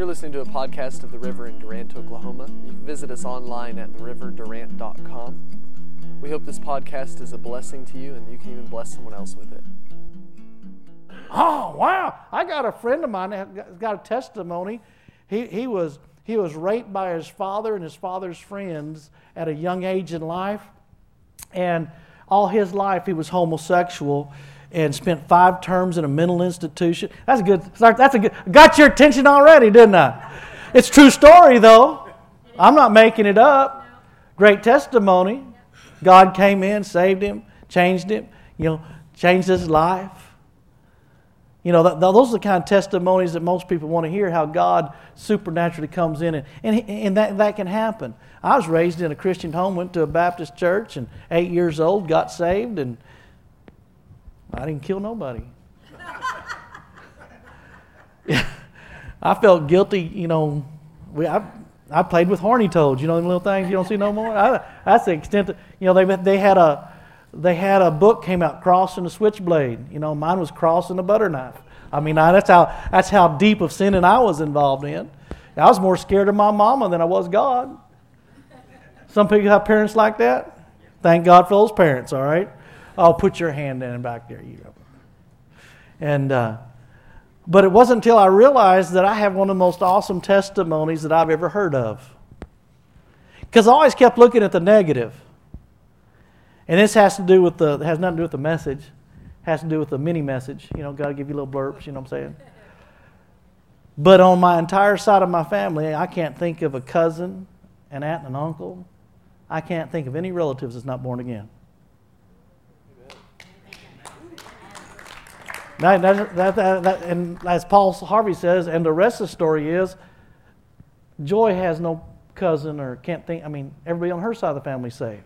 You're listening to a podcast of the River in Durant, Oklahoma. You can visit us online at theriverdurant.com. We hope this podcast is a blessing to you and you can even bless someone else with it. Oh, wow. I got a friend of mine that got a testimony. He, he, was, he was raped by his father and his father's friends at a young age in life. And all his life he was homosexual and spent five terms in a mental institution. That's a good, that's a good, got your attention already, didn't I? It's true story though. I'm not making it up. Great testimony. God came in, saved him, changed him, you know, changed his life. You know, those are the kind of testimonies that most people want to hear how God supernaturally comes in, and, and, and that, that can happen. I was raised in a Christian home, went to a Baptist church, and eight years old, got saved, and I didn't kill nobody. I felt guilty, you know. We, I, I played with horny toads, you know, them little things you don't see no more. I, that's the extent that, you know, they, they had a they had a book came out Cross and the Switchblade. You know, mine was crossing the butter knife. I mean, I, that's how that's how deep of sin and I was involved in. I was more scared of my mama than I was God. Some people have parents like that. Thank God for those parents. All right. I'll put your hand in back there. You. And uh, but it wasn't until I realized that I have one of the most awesome testimonies that I've ever heard of. Because I always kept looking at the negative. And this has to do with the has nothing to do with the message. It has to do with the mini message. You know, got to give you little blurps, you know what I'm saying? But on my entire side of my family, I can't think of a cousin, an aunt, and an uncle. I can't think of any relatives that's not born again. That, that, that, that, and as Paul Harvey says, and the rest of the story is, Joy has no cousin or can't think. I mean, everybody on her side of the family saved.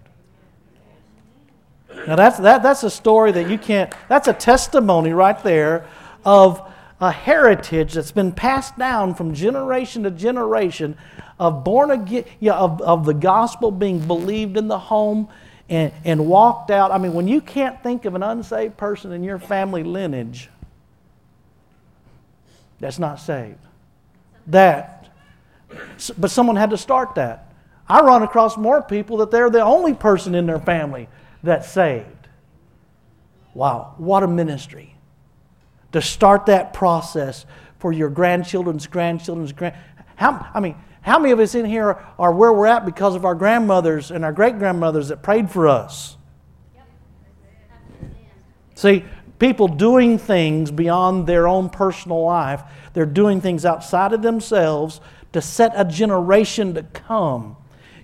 Now that's that, that's a story that you can't. That's a testimony right there of a heritage that's been passed down from generation to generation of born again, yeah, of, of the gospel being believed in the home and, and walked out. I mean, when you can't think of an unsaved person in your family lineage that's not saved, that, but someone had to start that. I run across more people that they're the only person in their family that's saved. Wow, what a ministry. To start that process for your grandchildren's grandchildren's grand. How, I mean, how many of us in here are where we're at because of our grandmothers and our great grandmothers that prayed for us? See, people doing things beyond their own personal life, they're doing things outside of themselves to set a generation to come.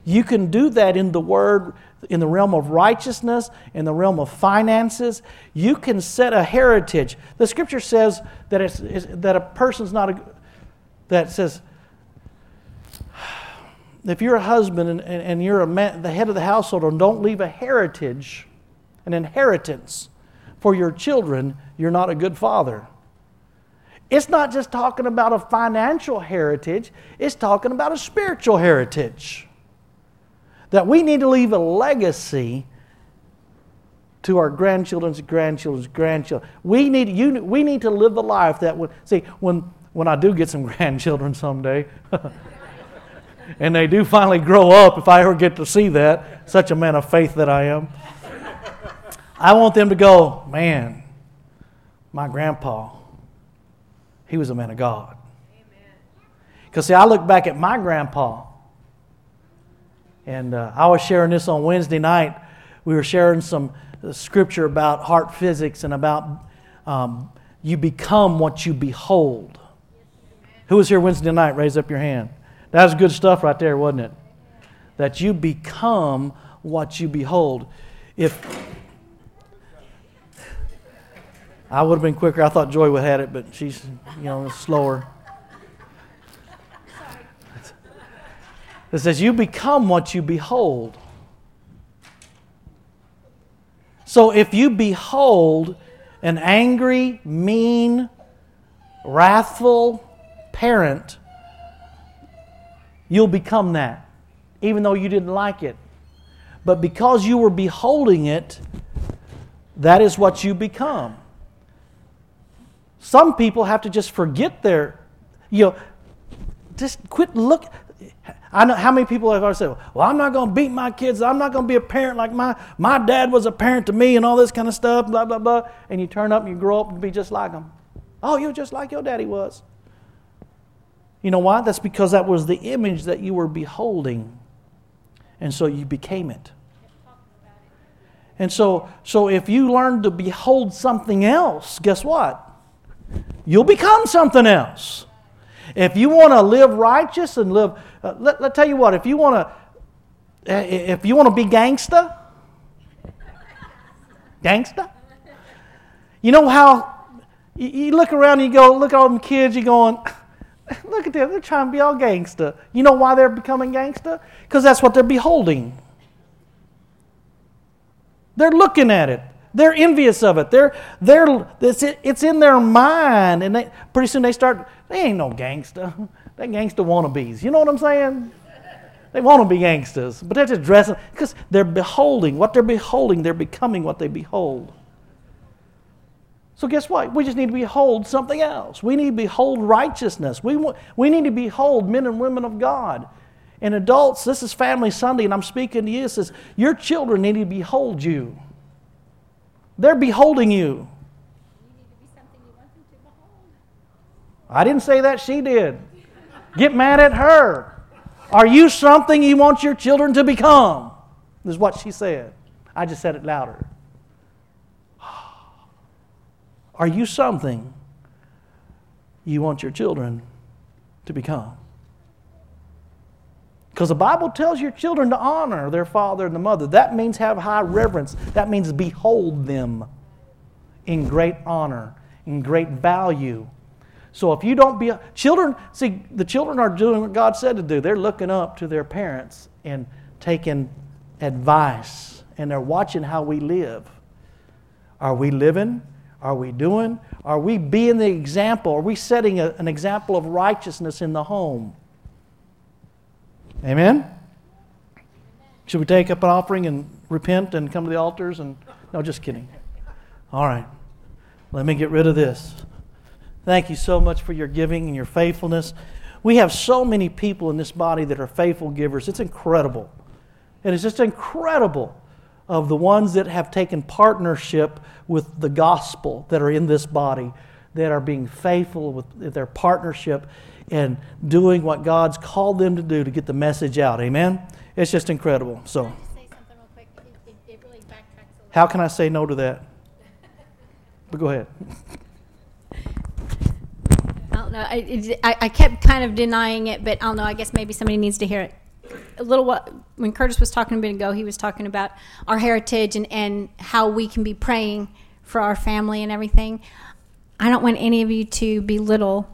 You can do that in the Word in the realm of righteousness, in the realm of finances. You can set a heritage. The scripture says that, it's, it's that a person's not a, that says, if you're a husband and, and you're a man, the head of the household and don't leave a heritage, an inheritance for your children, you're not a good father. It's not just talking about a financial heritage, it's talking about a spiritual heritage that we need to leave a legacy to our grandchildren's grandchildren's grandchildren. We need, you, we need to live the life that when, see, when, when I do get some grandchildren someday, and they do finally grow up, if I ever get to see that, such a man of faith that I am, I want them to go, man, my grandpa, he was a man of God. Because, see, I look back at my grandpa, and uh, I was sharing this on Wednesday night. We were sharing some scripture about heart physics and about um, you become what you behold. Who was here Wednesday night? Raise up your hand. That was good stuff right there, wasn't it? That you become what you behold. If I would have been quicker, I thought Joy would have had it, but she's you know slower. It says, You become what you behold. So if you behold an angry, mean, wrathful parent, you'll become that, even though you didn't like it. But because you were beholding it, that is what you become. Some people have to just forget their, you know, just quit look. I know how many people have always said, "Well, I'm not going to beat my kids. I'm not going to be a parent like my my dad was a parent to me, and all this kind of stuff." Blah blah blah. And you turn up and you grow up and be just like them. Oh, you're just like your daddy was. You know why? That's because that was the image that you were beholding, and so you became it. And so, so if you learn to behold something else, guess what? You'll become something else. If you want to live righteous and live, uh, let, let tell you what, if you want to, uh, if you want to be gangsta, gangsta, you know how you, you look around and you go, look at all them kids, you're going, look at them, they're trying to be all gangsta. You know why they're becoming gangsta? Because that's what they're beholding. They're looking at it. They're envious of it. They're, they're, it's, it's in their mind. And they, pretty soon they start, they ain't no gangster. They gangster wannabes. You know what I'm saying? They want to be gangsters, but they're just dressing because they're beholding. What they're beholding, they're becoming what they behold. So guess what? We just need to behold something else. We need to behold righteousness. We, we need to behold men and women of God. And adults, this is Family Sunday, and I'm speaking to you. It says, Your children need to behold you. They're beholding you. I didn't say that, she did. Get mad at her. Are you something you want your children to become? This is what she said. I just said it louder. Are you something you want your children to become? Because the Bible tells your children to honor their father and the mother. That means have high reverence. That means behold them in great honor, in great value. So if you don't be a, children, see the children are doing what God said to do. They're looking up to their parents and taking advice, and they're watching how we live. Are we living? Are we doing? Are we being the example? Are we setting a, an example of righteousness in the home? Amen? Should we take up an offering and repent and come to the altars? And no, just kidding. All right. Let me get rid of this. Thank you so much for your giving and your faithfulness. We have so many people in this body that are faithful givers. It's incredible. And It is just incredible of the ones that have taken partnership with the gospel that are in this body, that are being faithful with their partnership and doing what God's called them to do to get the message out. Amen? It's just incredible. So, how can I say no to that? But go ahead. I don't know. I, I, I kept kind of denying it, but I don't know. I guess maybe somebody needs to hear it. A little when Curtis was talking a bit ago, he was talking about our heritage and, and how we can be praying for our family and everything. I don't want any of you to belittle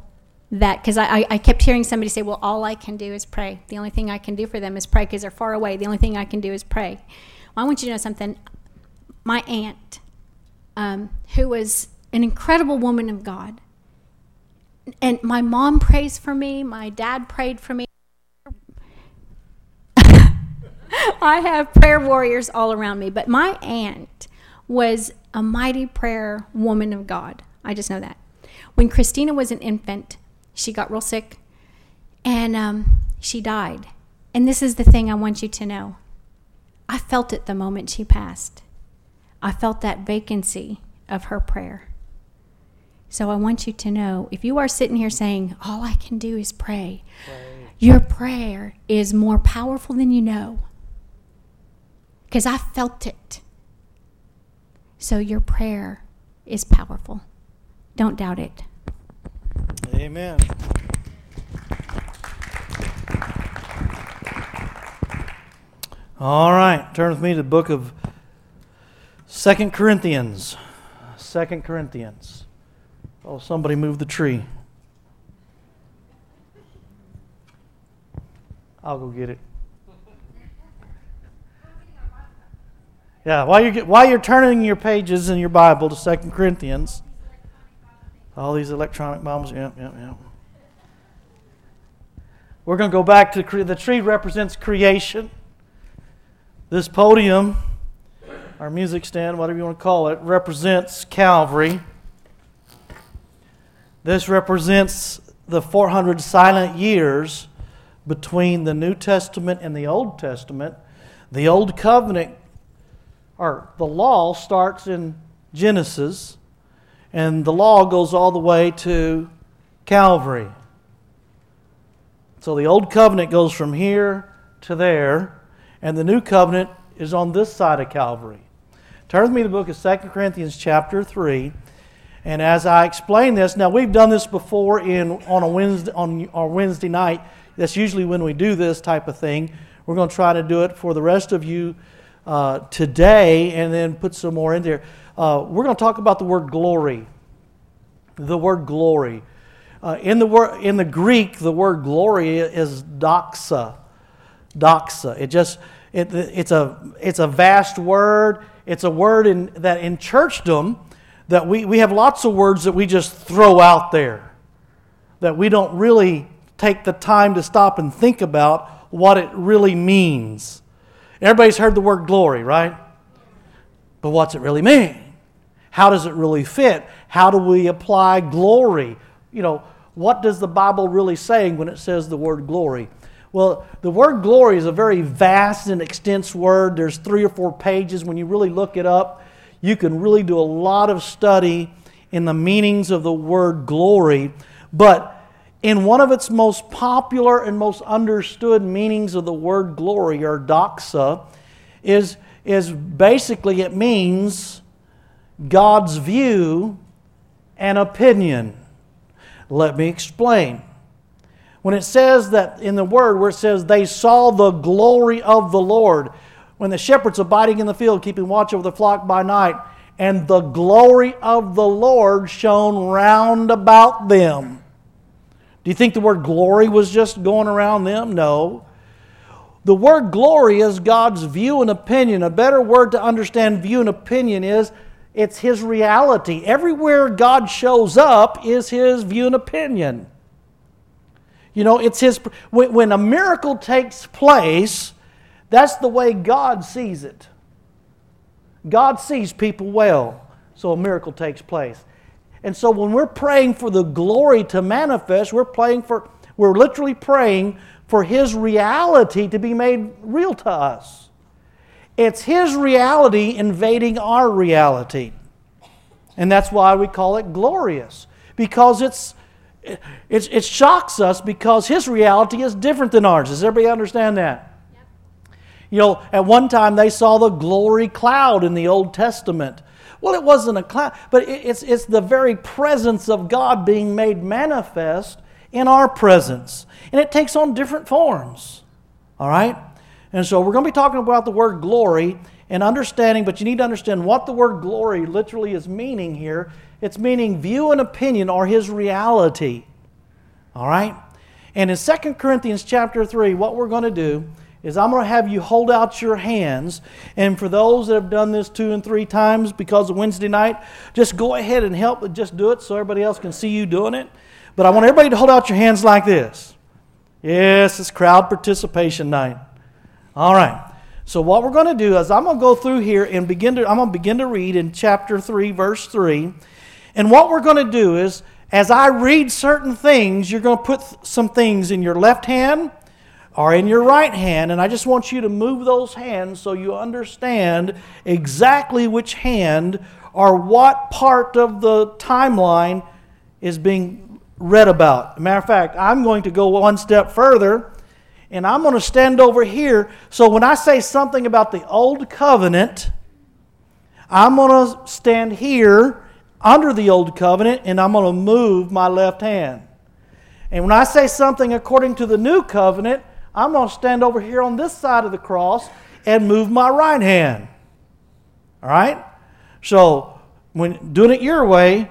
that because I, I kept hearing somebody say, well, all I can do is pray. The only thing I can do for them is pray because they're far away. The only thing I can do is pray. Well, I want you to know something. My aunt, um, who was an incredible woman of God, and my mom prays for me, my dad prayed for me. I have prayer warriors all around me, but my aunt was a mighty prayer woman of God. I just know that. When Christina was an infant, she got real sick and um, she died. And this is the thing I want you to know I felt it the moment she passed. I felt that vacancy of her prayer. So I want you to know if you are sitting here saying, All I can do is pray, pray. your prayer is more powerful than you know. Because I felt it. So your prayer is powerful. Don't doubt it. Amen. All right, turn with me to the book of Second Corinthians. Second Corinthians. Oh, somebody moved the tree. I'll go get it. Yeah, while you're, while you're turning your pages in your Bible to Second Corinthians, all these electronic bombs. Yep, yep, yep. We're going to go back to the, the tree represents creation. This podium, our music stand, whatever you want to call it, represents Calvary. This represents the 400 silent years between the New Testament and the Old Testament, the Old Covenant or the law starts in Genesis and the law goes all the way to Calvary. So the Old Covenant goes from here to there, and the New Covenant is on this side of Calvary. Turn with me to the book of 2 Corinthians, chapter 3. And as I explain this, now we've done this before in, on, a Wednesday, on our Wednesday night. That's usually when we do this type of thing. We're going to try to do it for the rest of you uh, today and then put some more in there. Uh, we're going to talk about the word glory. The word glory. Uh, in, the word, in the Greek, the word glory is doxa. Doxa. It just, it, it's, a, it's a vast word. It's a word in, that in churchdom, that we, we have lots of words that we just throw out there, that we don't really take the time to stop and think about what it really means. Everybody's heard the word glory, right? But what's it really mean? How does it really fit? How do we apply glory? You know, what does the Bible really saying when it says the word glory? Well, the word glory is a very vast and extensive word. There's three or four pages. When you really look it up, you can really do a lot of study in the meanings of the word glory. But in one of its most popular and most understood meanings of the word glory, or doxa, is, is basically it means God's view and opinion. Let me explain. When it says that in the word, where it says they saw the glory of the Lord, when the shepherds abiding in the field, keeping watch over the flock by night, and the glory of the Lord shone round about them. Do you think the word glory was just going around them? No. The word glory is God's view and opinion. A better word to understand view and opinion is it's His reality. Everywhere God shows up is His view and opinion. You know, it's His. When a miracle takes place, that's the way God sees it. God sees people well, so a miracle takes place. And so when we're praying for the glory to manifest, we're praying for we're literally praying for his reality to be made real to us. It's his reality invading our reality. And that's why we call it glorious. Because it's it, it shocks us because his reality is different than ours. Does everybody understand that? You know, at one time they saw the glory cloud in the Old Testament. Well, it wasn't a cloud, but it's, it's the very presence of God being made manifest in our presence. And it takes on different forms. All right? And so we're going to be talking about the word glory and understanding, but you need to understand what the word glory literally is meaning here. It's meaning view and opinion or his reality. All right? And in 2 Corinthians chapter 3, what we're going to do is I'm going to have you hold out your hands. And for those that have done this two and three times because of Wednesday night, just go ahead and help. Just do it so everybody else can see you doing it. But I want everybody to hold out your hands like this. Yes, it's crowd participation night. All right. So what we're going to do is I'm going to go through here and begin to I'm going to begin to read in chapter 3 verse 3. And what we're going to do is as I read certain things, you're going to put some things in your left hand or in your right hand, and I just want you to move those hands so you understand exactly which hand or what part of the timeline is being read about. Matter of fact, I'm going to go one step further, and I'm going to stand over here. So when I say something about the old covenant, I'm going to stand here under the old covenant, and I'm going to move my left hand. And when I say something according to the new covenant, I'm going to stand over here on this side of the cross and move my right hand. All right? So, when doing it your way,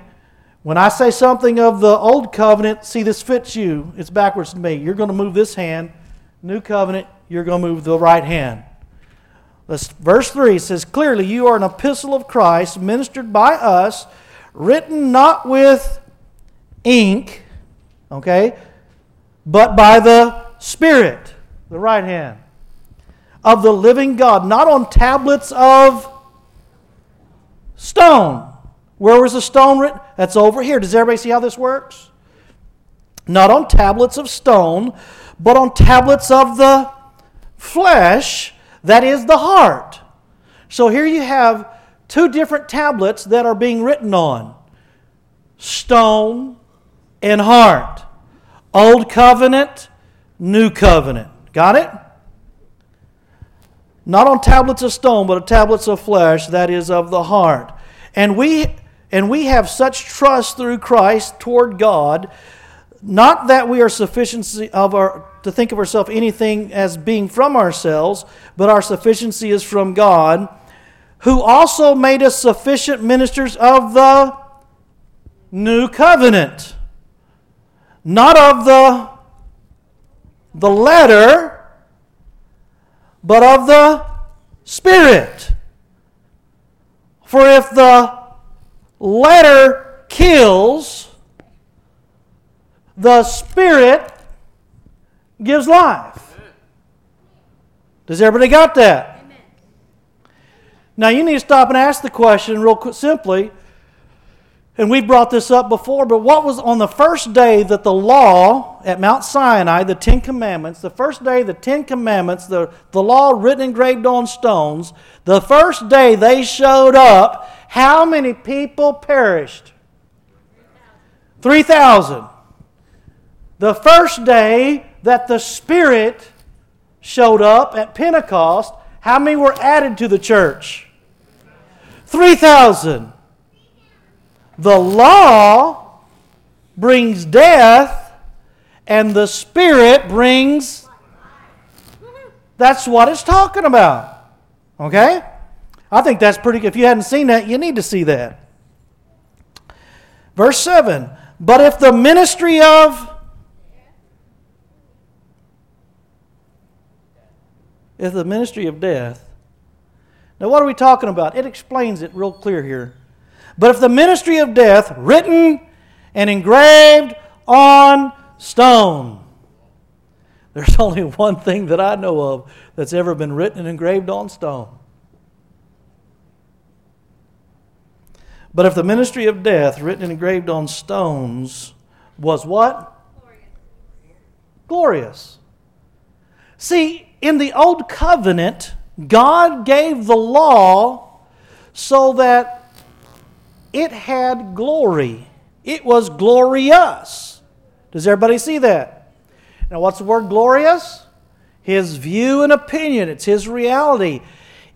when I say something of the old covenant, see this fits you. It's backwards to me. You're going to move this hand. New covenant, you're going to move the right hand. Verse 3 says, Clearly, you are an epistle of Christ, ministered by us, written not with ink, okay, but by the Spirit the right hand, of the living God, not on tablets of stone. Where was the stone written? That's over here. Does everybody see how this works? not on tablets of stone, but on tablets of the flesh, that is the heart. So here you have two different tablets that are being written on stone and heart. Old covenant, new covenant. Got it? Not on tablets of stone, but on tablets of flesh, that is of the heart. And we and we have such trust through Christ toward God, not that we are sufficiency of our to think of ourselves anything as being from ourselves, but our sufficiency is from God, who also made us sufficient ministers of the new covenant. Not of the the letter, but of the spirit. For if the letter kills, the Spirit gives life. Does everybody got that? Now you need to stop and ask the question real simply. And we've brought this up before, but what was on the first day that the law at Mount Sinai, the Ten Commandments, the first day the Ten Commandments, the, the law written engraved on stones, the first day they showed up, how many people perished? 3,000. The first day that the Spirit showed up at Pentecost, how many were added to the church? 3,000. The law brings death, and the Spirit brings. That's what it's talking about. Okay? I think that's pretty If you hadn't seen that, you need to see that. Verse 7 But if the ministry of. If the ministry of death. Now, what are we talking about? It explains it real clear here. But if the ministry of death, written and engraved on stone, there's only one thing that I know of that's ever been written and engraved on stone. But if the ministry of death, written and engraved on stones, was what? Glorious. Glorious. See, in the Old Covenant, God gave the law so that it had glory. It was glorious. Does everybody see that? Now, what's the word glorious? His view and opinion, it's his reality.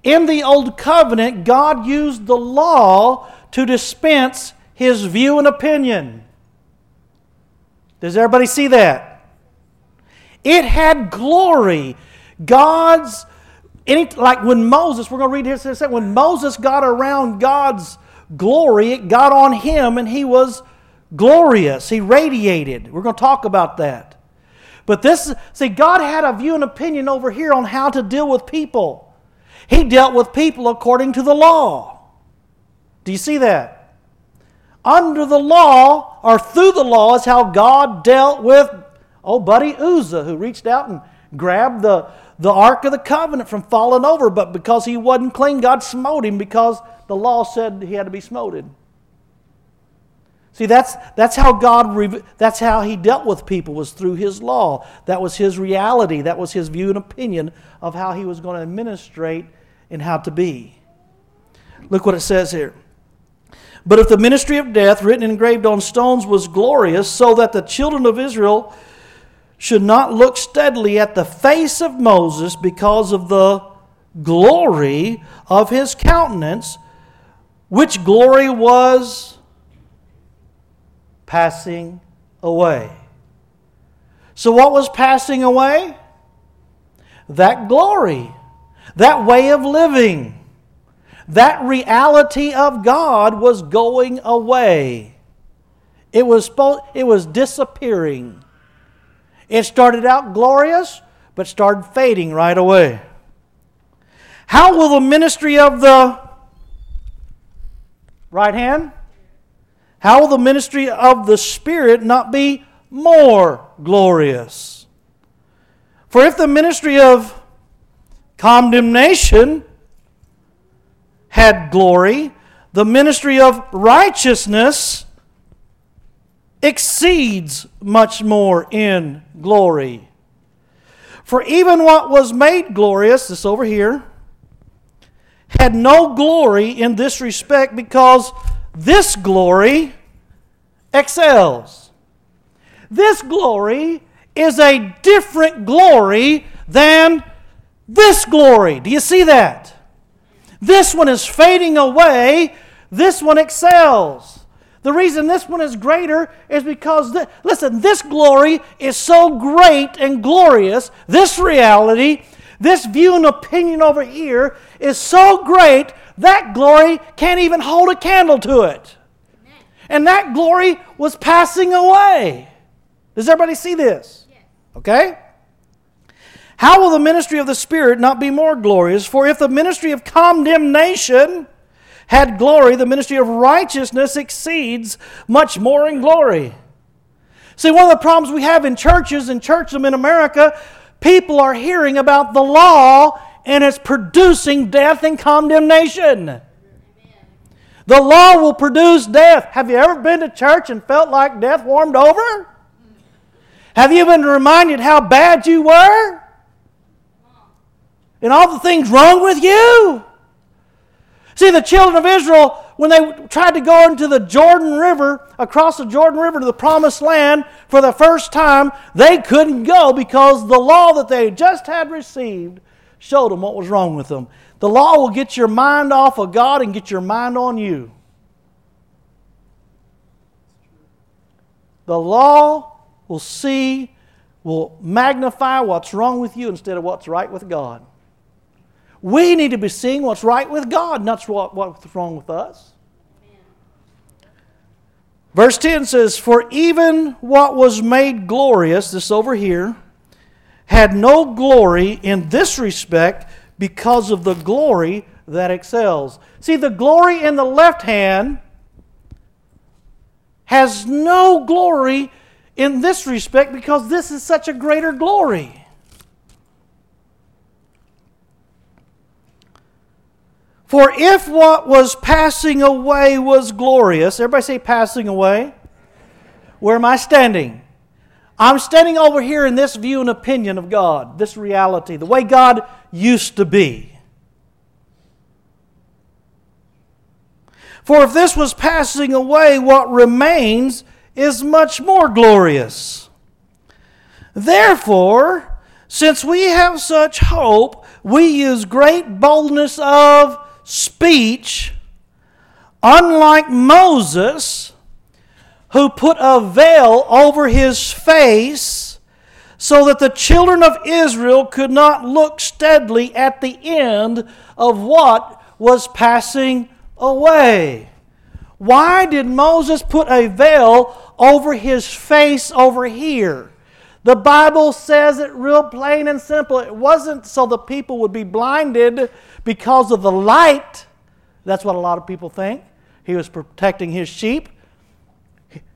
In the Old Covenant, God used the law to dispense his view and opinion. Does everybody see that? It had glory. God's, any, like when Moses, we're going to read here in a second, when Moses got around God's glory, it got on him and he was glorious. He radiated. We're going to talk about that. But this, see, God had a view and opinion over here on how to deal with people. He dealt with people according to the law. Do you see that? Under the law, or through the law, is how God dealt with old buddy Uzzah, who reached out and grabbed the, the Ark of the Covenant from falling over, but because he wasn't clean, God smote him because the law said he had to be smoted. See, that's, that's how God, that's how he dealt with people was through his law. That was his reality. That was his view and opinion of how he was going to administrate and how to be. Look what it says here. But if the ministry of death, written and engraved on stones, was glorious, so that the children of Israel should not look steadily at the face of Moses because of the glory of his countenance, which glory was passing away. So, what was passing away? That glory, that way of living, that reality of God was going away. It was, it was disappearing. It started out glorious, but started fading right away. How will the ministry of the Right hand? How will the ministry of the Spirit not be more glorious? For if the ministry of condemnation had glory, the ministry of righteousness exceeds much more in glory. For even what was made glorious, this over here, had no glory in this respect because this glory excels. This glory is a different glory than this glory. Do you see that? This one is fading away, this one excels. The reason this one is greater is because, th- listen, this glory is so great and glorious. This reality, this view and opinion over here is so great that glory can't even hold a candle to it. And that glory was passing away. Does everybody see this? Okay? How will the ministry of the Spirit not be more glorious? For if the ministry of condemnation had glory, the ministry of righteousness exceeds much more in glory. See, one of the problems we have in churches and churchdom in America, people are hearing about the law and it's producing death and condemnation. The law will produce death. Have you ever been to church and felt like death warmed over? Have you been reminded how bad you were? And all the things wrong with you? See, the children of Israel, when they tried to go into the Jordan River, across the Jordan River to the promised land for the first time, they couldn't go because the law that they just had received showed them what was wrong with them. The law will get your mind off of God and get your mind on you. The law will see, will magnify what's wrong with you instead of what's right with God. We need to be seeing what's right with God, not what, what's wrong with us. Verse 10 says, For even what was made glorious, this over here, had no glory in this respect because of the glory that excels. See, the glory in the left hand has no glory in this respect because this is such a greater glory. For if what was passing away was glorious, everybody say passing away. Where am I standing? I'm standing over here in this view and opinion of God, this reality, the way God used to be. For if this was passing away, what remains is much more glorious. Therefore, since we have such hope, we use great boldness of speech, unlike Moses who put a veil over his face so that the children of Israel could not look steadily at the end of what was passing away. Why did Moses put a veil over his face over here? The Bible says it real plain and simple. It wasn't so the people would be blinded because of the light. That's what a lot of people think. He was protecting his sheep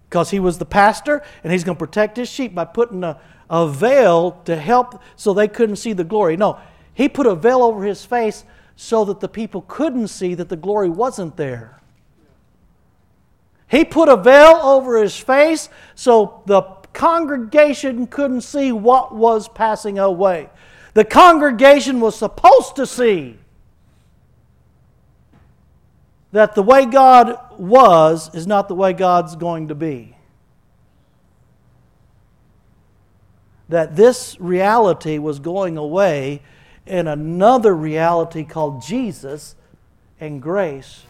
because he was the pastor and he's going to protect his sheep by putting a, a veil to help so they couldn't see the glory. No, he put a veil over his face so that the people couldn't see that the glory wasn't there. He put a veil over his face so the congregation couldn't see what was passing away. The congregation was supposed to see that the way God was is not the way God's going to be. That this reality was going away and another reality called Jesus and grace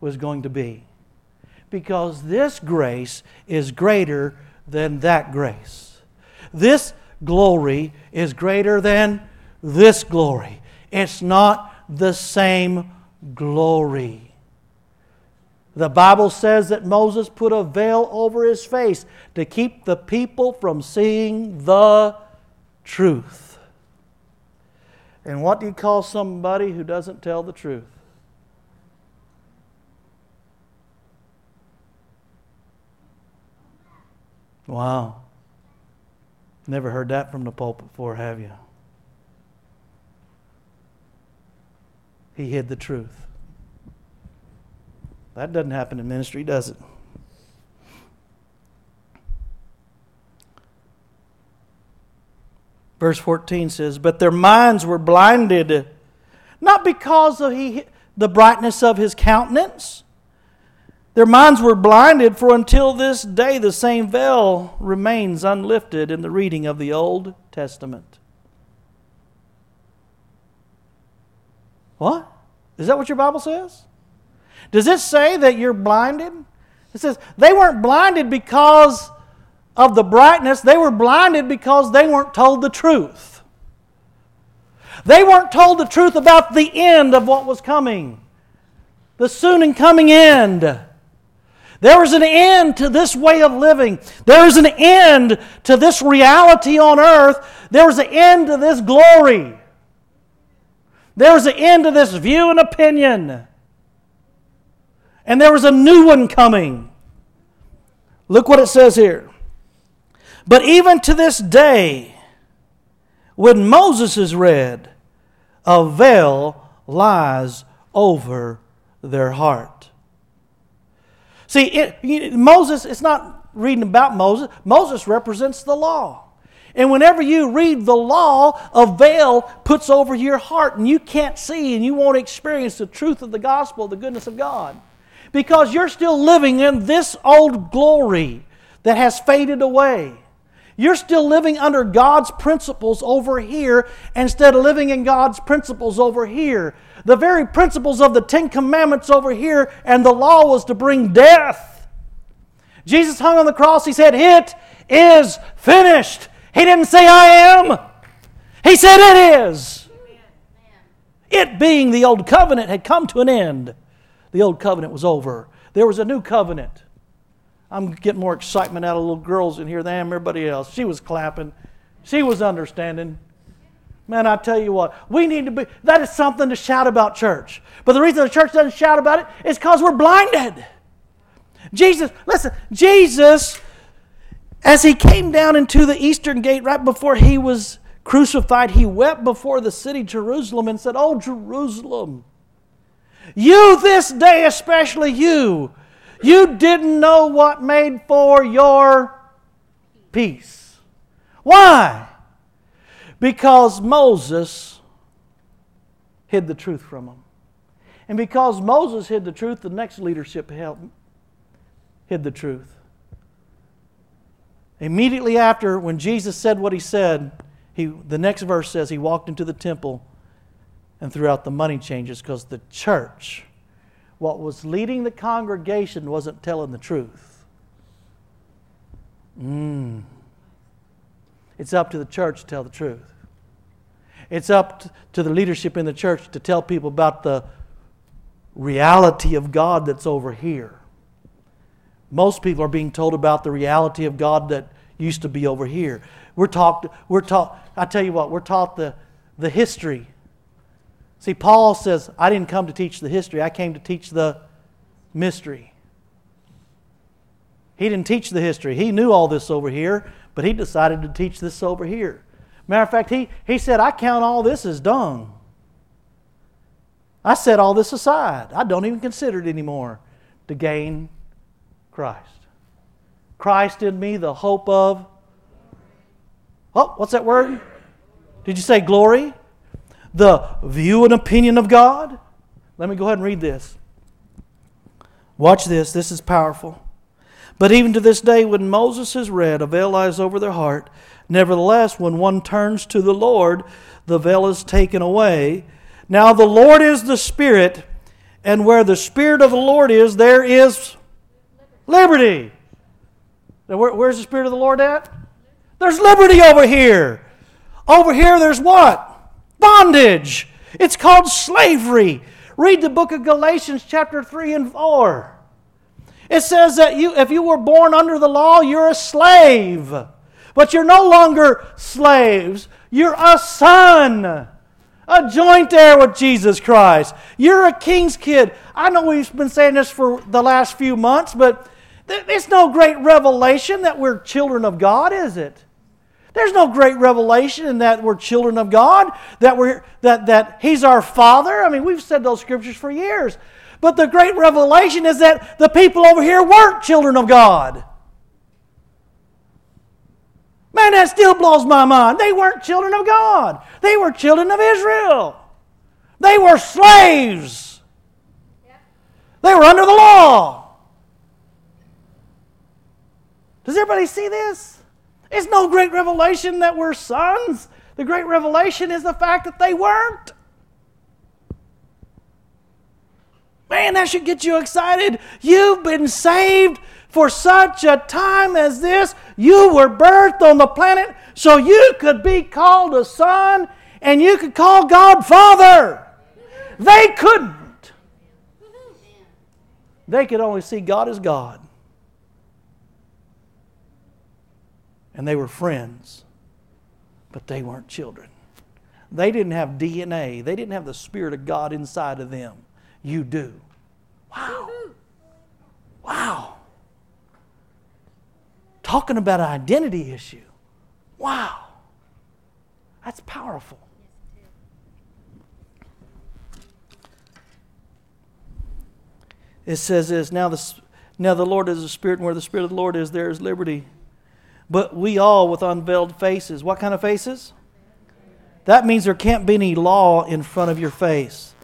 was going to be. Because this grace is greater than that grace. This glory is greater than this glory. It's not the same glory. The Bible says that Moses put a veil over his face to keep the people from seeing the truth. And what do you call somebody who doesn't tell the truth? Wow. Never heard that from the pulpit before, have you? He hid the truth. That doesn't happen in ministry, does it? Verse 14 says, But their minds were blinded, not because of he, the brightness of his countenance. Their minds were blinded, for until this day the same veil remains unlifted in the reading of the Old Testament. What? Is that what your Bible says? Does it say that you're blinded? It says they weren't blinded because of the brightness, they were blinded because they weren't told the truth. They weren't told the truth about the end of what was coming, the soon and coming end. There is an end to this way of living. There is an end to this reality on earth. There is an end to this glory. There is an end to this view and opinion. And there was a new one coming. Look what it says here. But even to this day, when Moses is read, a veil lies over their heart. See, it, Moses, it's not reading about Moses. Moses represents the law. And whenever you read the law, a veil puts over your heart and you can't see and you won't experience the truth of the gospel, the goodness of God. Because you're still living in this old glory that has faded away. You're still living under God's principles over here instead of living in God's principles over here. The very principles of the Ten Commandments over here, and the law was to bring death. Jesus hung on the cross. He said, It is finished. He didn't say, I am. He said, It is. It being the old covenant had come to an end. The old covenant was over. There was a new covenant. I'm getting more excitement out of little girls in here than everybody else. She was clapping. She was understanding. Man, I tell you what, we need to be, that is something to shout about church. But the reason the church doesn't shout about it is because we're blinded. Jesus, listen, Jesus, as he came down into the eastern gate right before he was crucified, he wept before the city Jerusalem and said, Oh, Jerusalem, you this day, especially you, you didn't know what made for your peace. Why? Because Moses hid the truth from them. And because Moses hid the truth, the next leadership helped hid the truth. Immediately after, when Jesus said what he said, he, the next verse says he walked into the temple and threw out the money changers because the church what was leading the congregation wasn't telling the truth. Mm. It's up to the church to tell the truth. It's up to the leadership in the church to tell people about the reality of God that's over here. Most people are being told about the reality of God that used to be over here. We're taught, we're taught, I tell you what, we're taught the, the history See, Paul says, I didn't come to teach the history, I came to teach the mystery. He didn't teach the history. He knew all this over here, but he decided to teach this over here. Matter of fact, he, he said, I count all this as dung. I set all this aside. I don't even consider it anymore to gain Christ. Christ in me, the hope of. Oh, what's that word? Did you say glory? The view and opinion of God? Let me go ahead and read this. Watch this, this is powerful. But even to this day, when Moses is read, a veil lies over their heart. Nevertheless, when one turns to the Lord, the veil is taken away. Now, the Lord is the Spirit, and where the Spirit of the Lord is, there is liberty. Now, where, where's the Spirit of the Lord at? There's liberty over here. Over here, there's what? Bondage. It's called slavery. Read the book of Galatians, chapter 3 and 4. It says that you, if you were born under the law, you're a slave. But you're no longer slaves. You're a son, a joint heir with Jesus Christ. You're a king's kid. I know we've been saying this for the last few months, but it's no great revelation that we're children of God, is it? There's no great revelation in that we're children of God, that, we're, that, that He's our Father. I mean, we've said those scriptures for years. But the great revelation is that the people over here weren't children of God. Man, that still blows my mind. They weren't children of God, they were children of Israel. They were slaves, they were under the law. Does everybody see this? It's no great revelation that we're sons. The great revelation is the fact that they weren't. Man, that should get you excited. You've been saved for such a time as this. You were birthed on the planet so you could be called a son and you could call God Father. They couldn't. They could only see God as God. And they were friends, but they weren't children. They didn't have DNA, they didn't have the Spirit of God inside of them. You do. Wow. Wow. Talking about an identity issue. Wow. That's powerful. It says this now the, now the Lord is a spirit, and where the Spirit of the Lord is, there is liberty. But we all with unveiled faces. What kind of faces? That means there can't be any law in front of your face.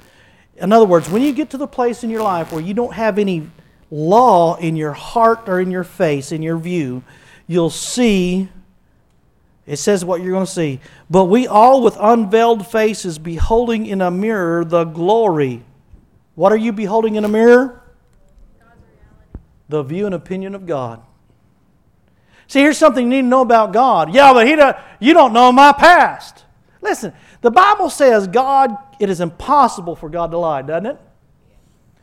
In other words, when you get to the place in your life where you don't have any law in your heart or in your face, in your view, you'll see, it says what you're going to see. But we all with unveiled faces, beholding in a mirror the glory. What are you beholding in a mirror? The view and opinion of God. See, here's something you need to know about God. Yeah, but he don't, you don't know my past. Listen, the Bible says God, it is impossible for God to lie, doesn't it?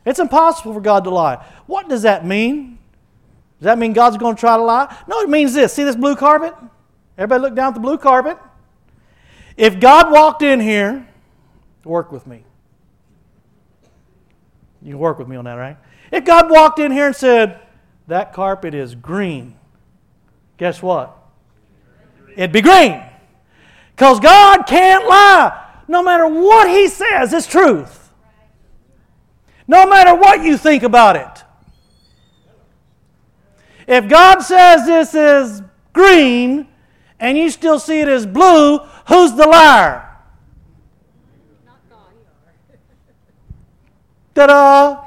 It's impossible for God to lie. What does that mean? Does that mean God's going to try to lie? No, it means this. See this blue carpet? Everybody look down at the blue carpet. If God walked in here, work with me. You can work with me on that, right? If God walked in here and said, That carpet is green, guess what? It'd be green. Because God can't lie. No matter what He says, it's truth. No matter what you think about it. If God says this is green and you still see it as blue, who's the liar? Ta da!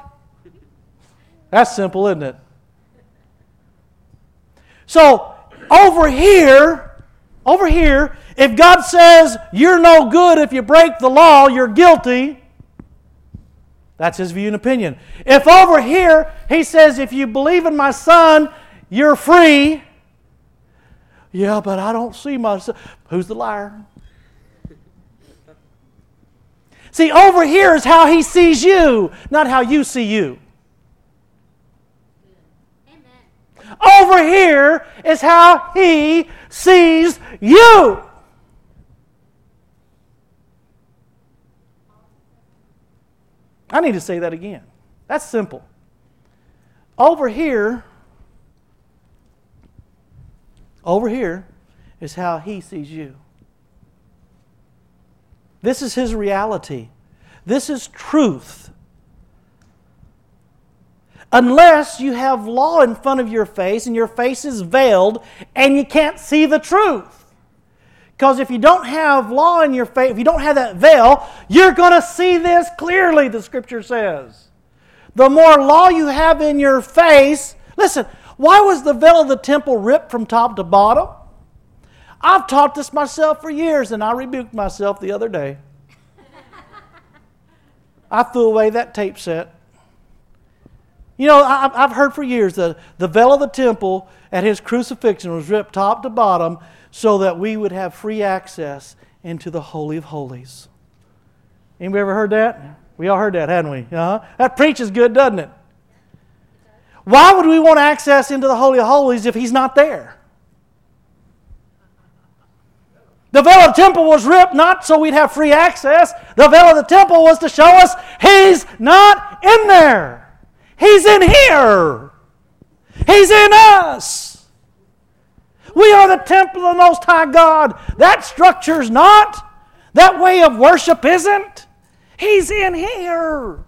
That's simple, isn't it? So, over here, over here, if God says you're no good if you break the law, you're guilty, that's his view and opinion. If over here he says if you believe in my son, you're free, yeah, but I don't see my son. Who's the liar? See, over here is how he sees you, not how you see you. Over here is how he sees you. I need to say that again. That's simple. Over here, over here is how he sees you. This is his reality. This is truth. Unless you have law in front of your face and your face is veiled and you can't see the truth. Because if you don't have law in your face, if you don't have that veil, you're going to see this clearly, the scripture says. The more law you have in your face, listen, why was the veil of the temple ripped from top to bottom? I've taught this myself for years, and I rebuked myself the other day. I threw away that tape set. You know, I've heard for years that the veil of the temple at his crucifixion was ripped top to bottom so that we would have free access into the Holy of Holies. Anybody ever heard that? We all heard that, hadn't we? Uh-huh. That preaches good, doesn't it? Why would we want access into the Holy of Holies if He's not there? The veil of the temple was ripped not so we'd have free access. The veil of the temple was to show us He's not in there. He's in here. He's in us. We are the temple of the Most High God. That structure's not. That way of worship isn't. He's in here.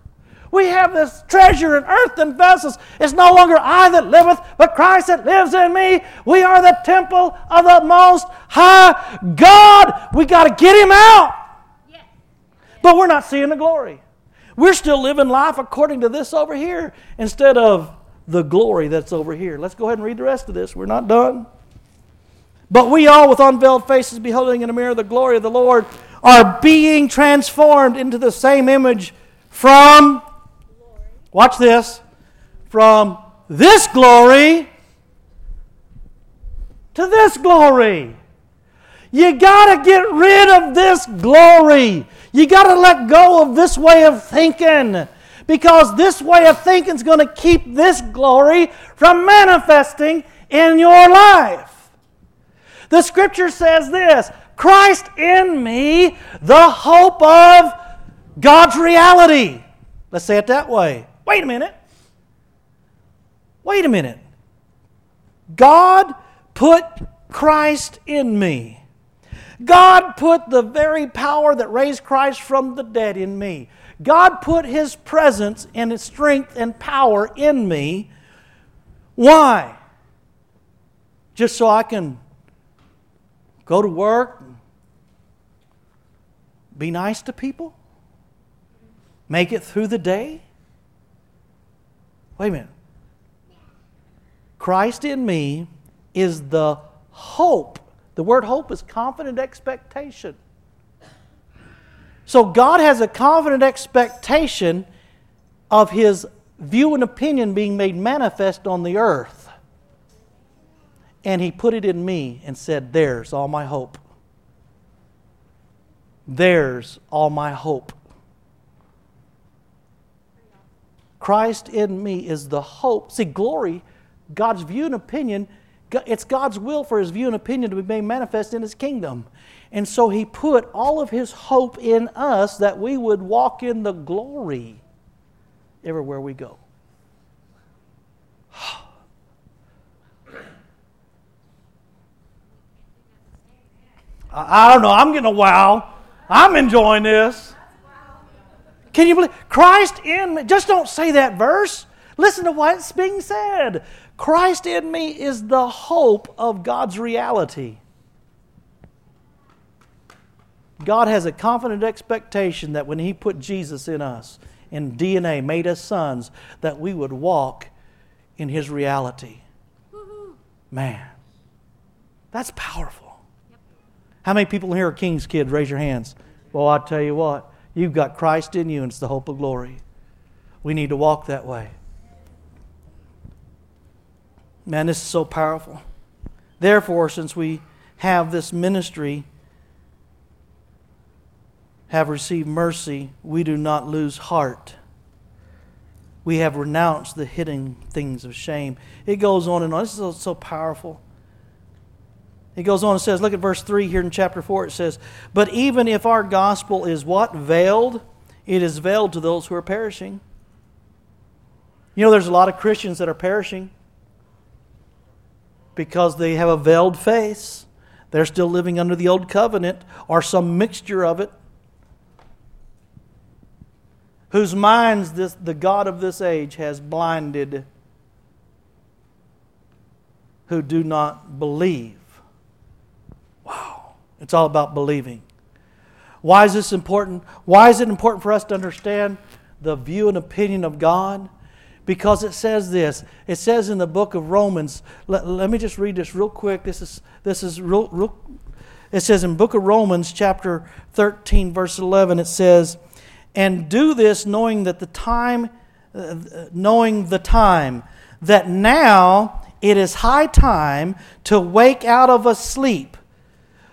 We have this treasure in earthen vessels. It's no longer I that liveth, but Christ that lives in me. We are the temple of the Most High God. We got to get Him out. But we're not seeing the glory. We're still living life according to this over here instead of the glory that's over here. Let's go ahead and read the rest of this. We're not done. But we all, with unveiled faces, beholding in a mirror the glory of the Lord, are being transformed into the same image from, watch this, from this glory to this glory. You got to get rid of this glory. You got to let go of this way of thinking because this way of thinking is going to keep this glory from manifesting in your life. The scripture says this Christ in me, the hope of God's reality. Let's say it that way. Wait a minute. Wait a minute. God put Christ in me. God put the very power that raised Christ from the dead in me. God put His presence and His strength and power in me. Why? Just so I can go to work, be nice to people, make it through the day? Wait a minute. Christ in me is the hope. The word hope is confident expectation. So God has a confident expectation of His view and opinion being made manifest on the earth. And He put it in me and said, There's all my hope. There's all my hope. Christ in me is the hope. See, glory, God's view and opinion, it's God's will for His view and opinion to be made manifest in His kingdom. And so he put all of his hope in us that we would walk in the glory everywhere we go. I don't know. I'm getting a wow. I'm enjoying this. Can you believe Christ in me? Just don't say that verse. Listen to what's being said. Christ in me is the hope of God's reality. God has a confident expectation that when He put Jesus in us, in DNA, made us sons, that we would walk in His reality. Man, that's powerful. How many people here are King's kids? Raise your hands. Well, I tell you what, you've got Christ in you, and it's the hope of glory. We need to walk that way. Man, this is so powerful. Therefore, since we have this ministry, have received mercy, we do not lose heart. We have renounced the hidden things of shame. It goes on and on. This is so, so powerful. It goes on and says, look at verse 3 here in chapter 4. It says, But even if our gospel is what? Veiled, it is veiled to those who are perishing. You know, there's a lot of Christians that are perishing because they have a veiled face. They're still living under the old covenant or some mixture of it whose minds this, the God of this age has blinded, who do not believe. Wow. It's all about believing. Why is this important? Why is it important for us to understand the view and opinion of God? Because it says this. It says in the book of Romans, let, let me just read this real quick. This is, this is real, real. It says in book of Romans, chapter 13, verse 11, it says, and do this knowing that the time uh, knowing the time that now it is high time to wake out of a sleep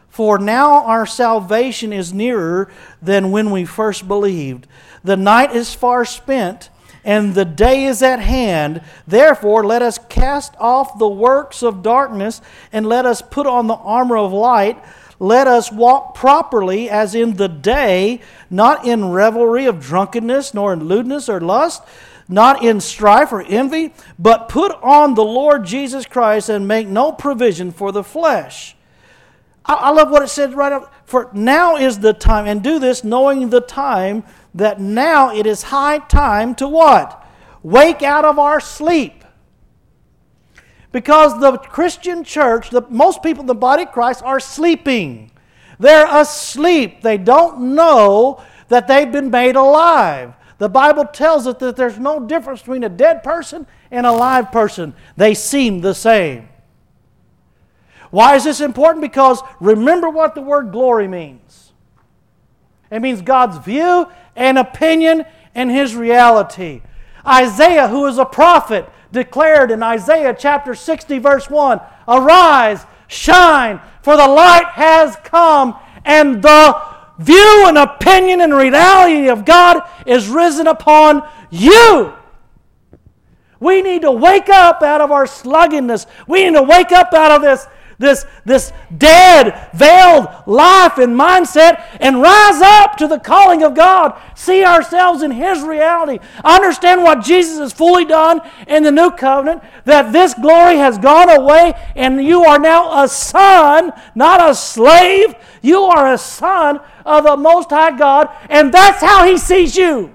for now our salvation is nearer than when we first believed the night is far spent and the day is at hand. Therefore, let us cast off the works of darkness and let us put on the armor of light. Let us walk properly as in the day, not in revelry of drunkenness, nor in lewdness or lust, not in strife or envy, but put on the Lord Jesus Christ and make no provision for the flesh I, love what it said right up. For now is the time, and do this knowing the time that now it is high time to what? Wake out of our sleep. Because the Christian church, the, most people in the body of Christ are sleeping. They're asleep. They don't know that they've been made alive. The Bible tells us that there's no difference between a dead person and a live person, they seem the same. Why is this important? Because remember what the word glory means it means God's view and opinion and His reality. Isaiah, who is a prophet, declared in Isaiah chapter 60, verse 1 Arise, shine, for the light has come, and the view and opinion and reality of God is risen upon you. We need to wake up out of our sluggishness. We need to wake up out of this this, this dead, veiled life and mindset and rise up to the calling of God. See ourselves in His reality. Understand what Jesus has fully done in the new covenant, that this glory has gone away and you are now a son, not a slave. You are a son of the Most High God, and that's how He sees you.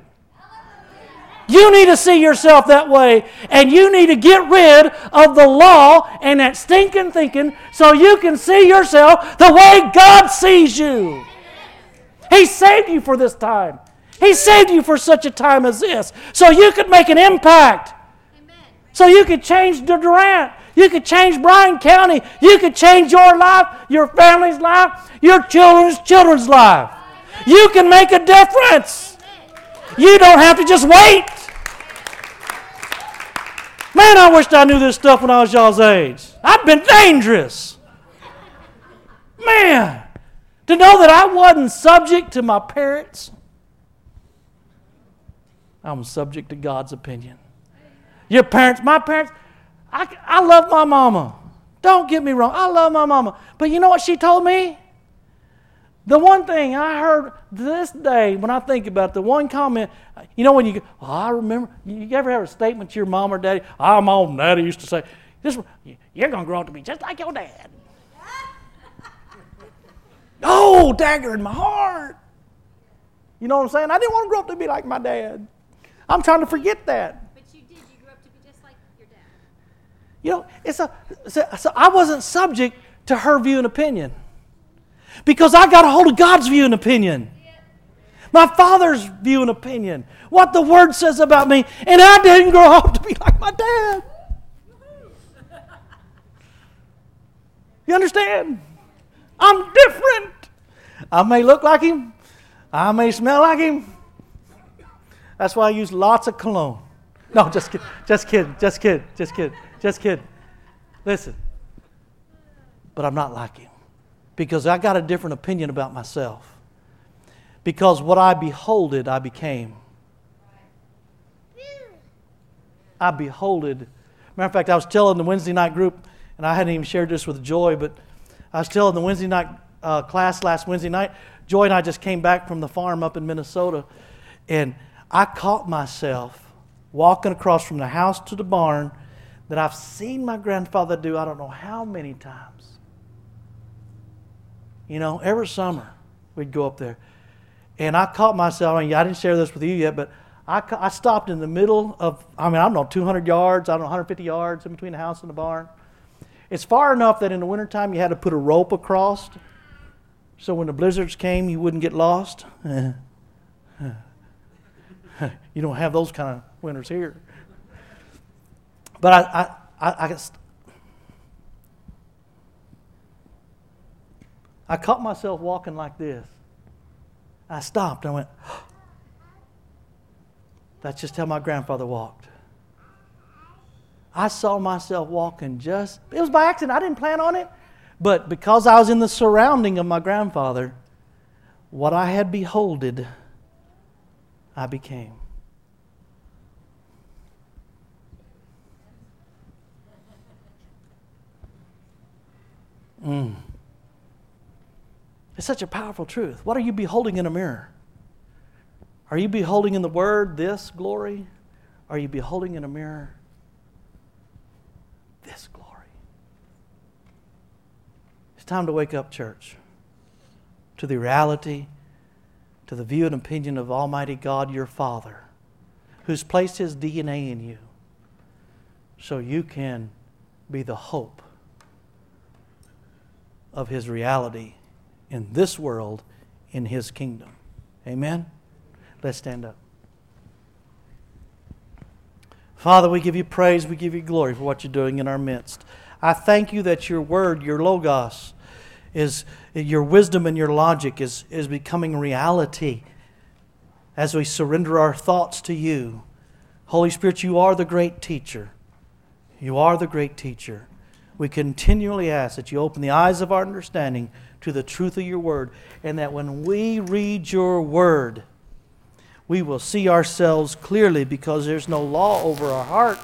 You need to see yourself that way, and you need to get rid of the law and that stinking thinking so you can see yourself the way God sees you. He saved you for this time. He saved you for such a time as this so you could make an impact. So you could change Durant. You could change Bryan County. You could change your life, your family's life, your children's children's life. You can make a difference. You don't have to just wait. Man, I wished I knew this stuff when I was y'all's age. I've been dangerous. Man, to know that I wasn't subject to my parents, I'm subject to God's opinion. Your parents, my parents, I, I love my mama. Don't get me wrong, I love my mama. But you know what she told me? The one thing I heard this day when I think about it, the one comment, you know, when you go, oh, I remember, you ever have a statement to your mom or daddy? Oh, my old daddy used to say, this, you're going to grow up to be just like your dad. oh, dagger in my heart. You know what I'm saying? I didn't want to grow up to be like my dad. I'm trying to forget that. But you did. You grew up to be just like your dad. You know, it's a, it's a so I wasn't subject to her view and opinion because I got a hold of God's view and opinion. My father's view and opinion. What the word says about me. And I didn't grow up to be like my dad. You understand? I'm different. I may look like him. I may smell like him. That's why I use lots of cologne. No, just kidding. Just kidding. Just kidding. Just kidding. Just kidding. Listen. But I'm not like him because I got a different opinion about myself. Because what I beholded, I became. I beholded. Matter of fact, I was telling the Wednesday night group, and I hadn't even shared this with Joy, but I was telling the Wednesday night uh, class last Wednesday night. Joy and I just came back from the farm up in Minnesota, and I caught myself walking across from the house to the barn that I've seen my grandfather do I don't know how many times. You know, every summer we'd go up there. And I caught myself, I I didn't share this with you yet, but I, I stopped in the middle of, I mean, I don't know, 200 yards, I don't know, 150 yards in between the house and the barn. It's far enough that in the wintertime you had to put a rope across so when the blizzards came you wouldn't get lost. you don't have those kind of winters here. But I, I, I, I, caught myself walking like this. I stopped. I went, that's just how my grandfather walked. I saw myself walking just, it was by accident. I didn't plan on it. But because I was in the surrounding of my grandfather, what I had beholded, I became. Mm. It's such a powerful truth. What are you beholding in a mirror? Are you beholding in the Word this glory? Are you beholding in a mirror this glory? It's time to wake up, church, to the reality, to the view and opinion of Almighty God, your Father, who's placed His DNA in you so you can be the hope of His reality in this world, in His kingdom. Amen? Let's stand up. Father, we give you praise, we give you glory for what you're doing in our midst. I thank you that your word, your logos, is your wisdom and your logic is, is becoming reality as we surrender our thoughts to you. Holy Spirit, you are the great teacher. You are the great teacher. We continually ask that you open the eyes of our understanding to the truth of your word, and that when we read your word, we will see ourselves clearly because there's no law over our heart.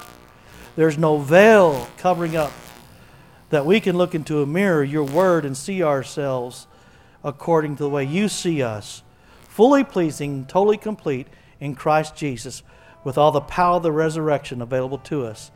There's no veil covering up that we can look into a mirror, your word, and see ourselves according to the way you see us, fully pleasing, totally complete in Christ Jesus, with all the power of the resurrection available to us.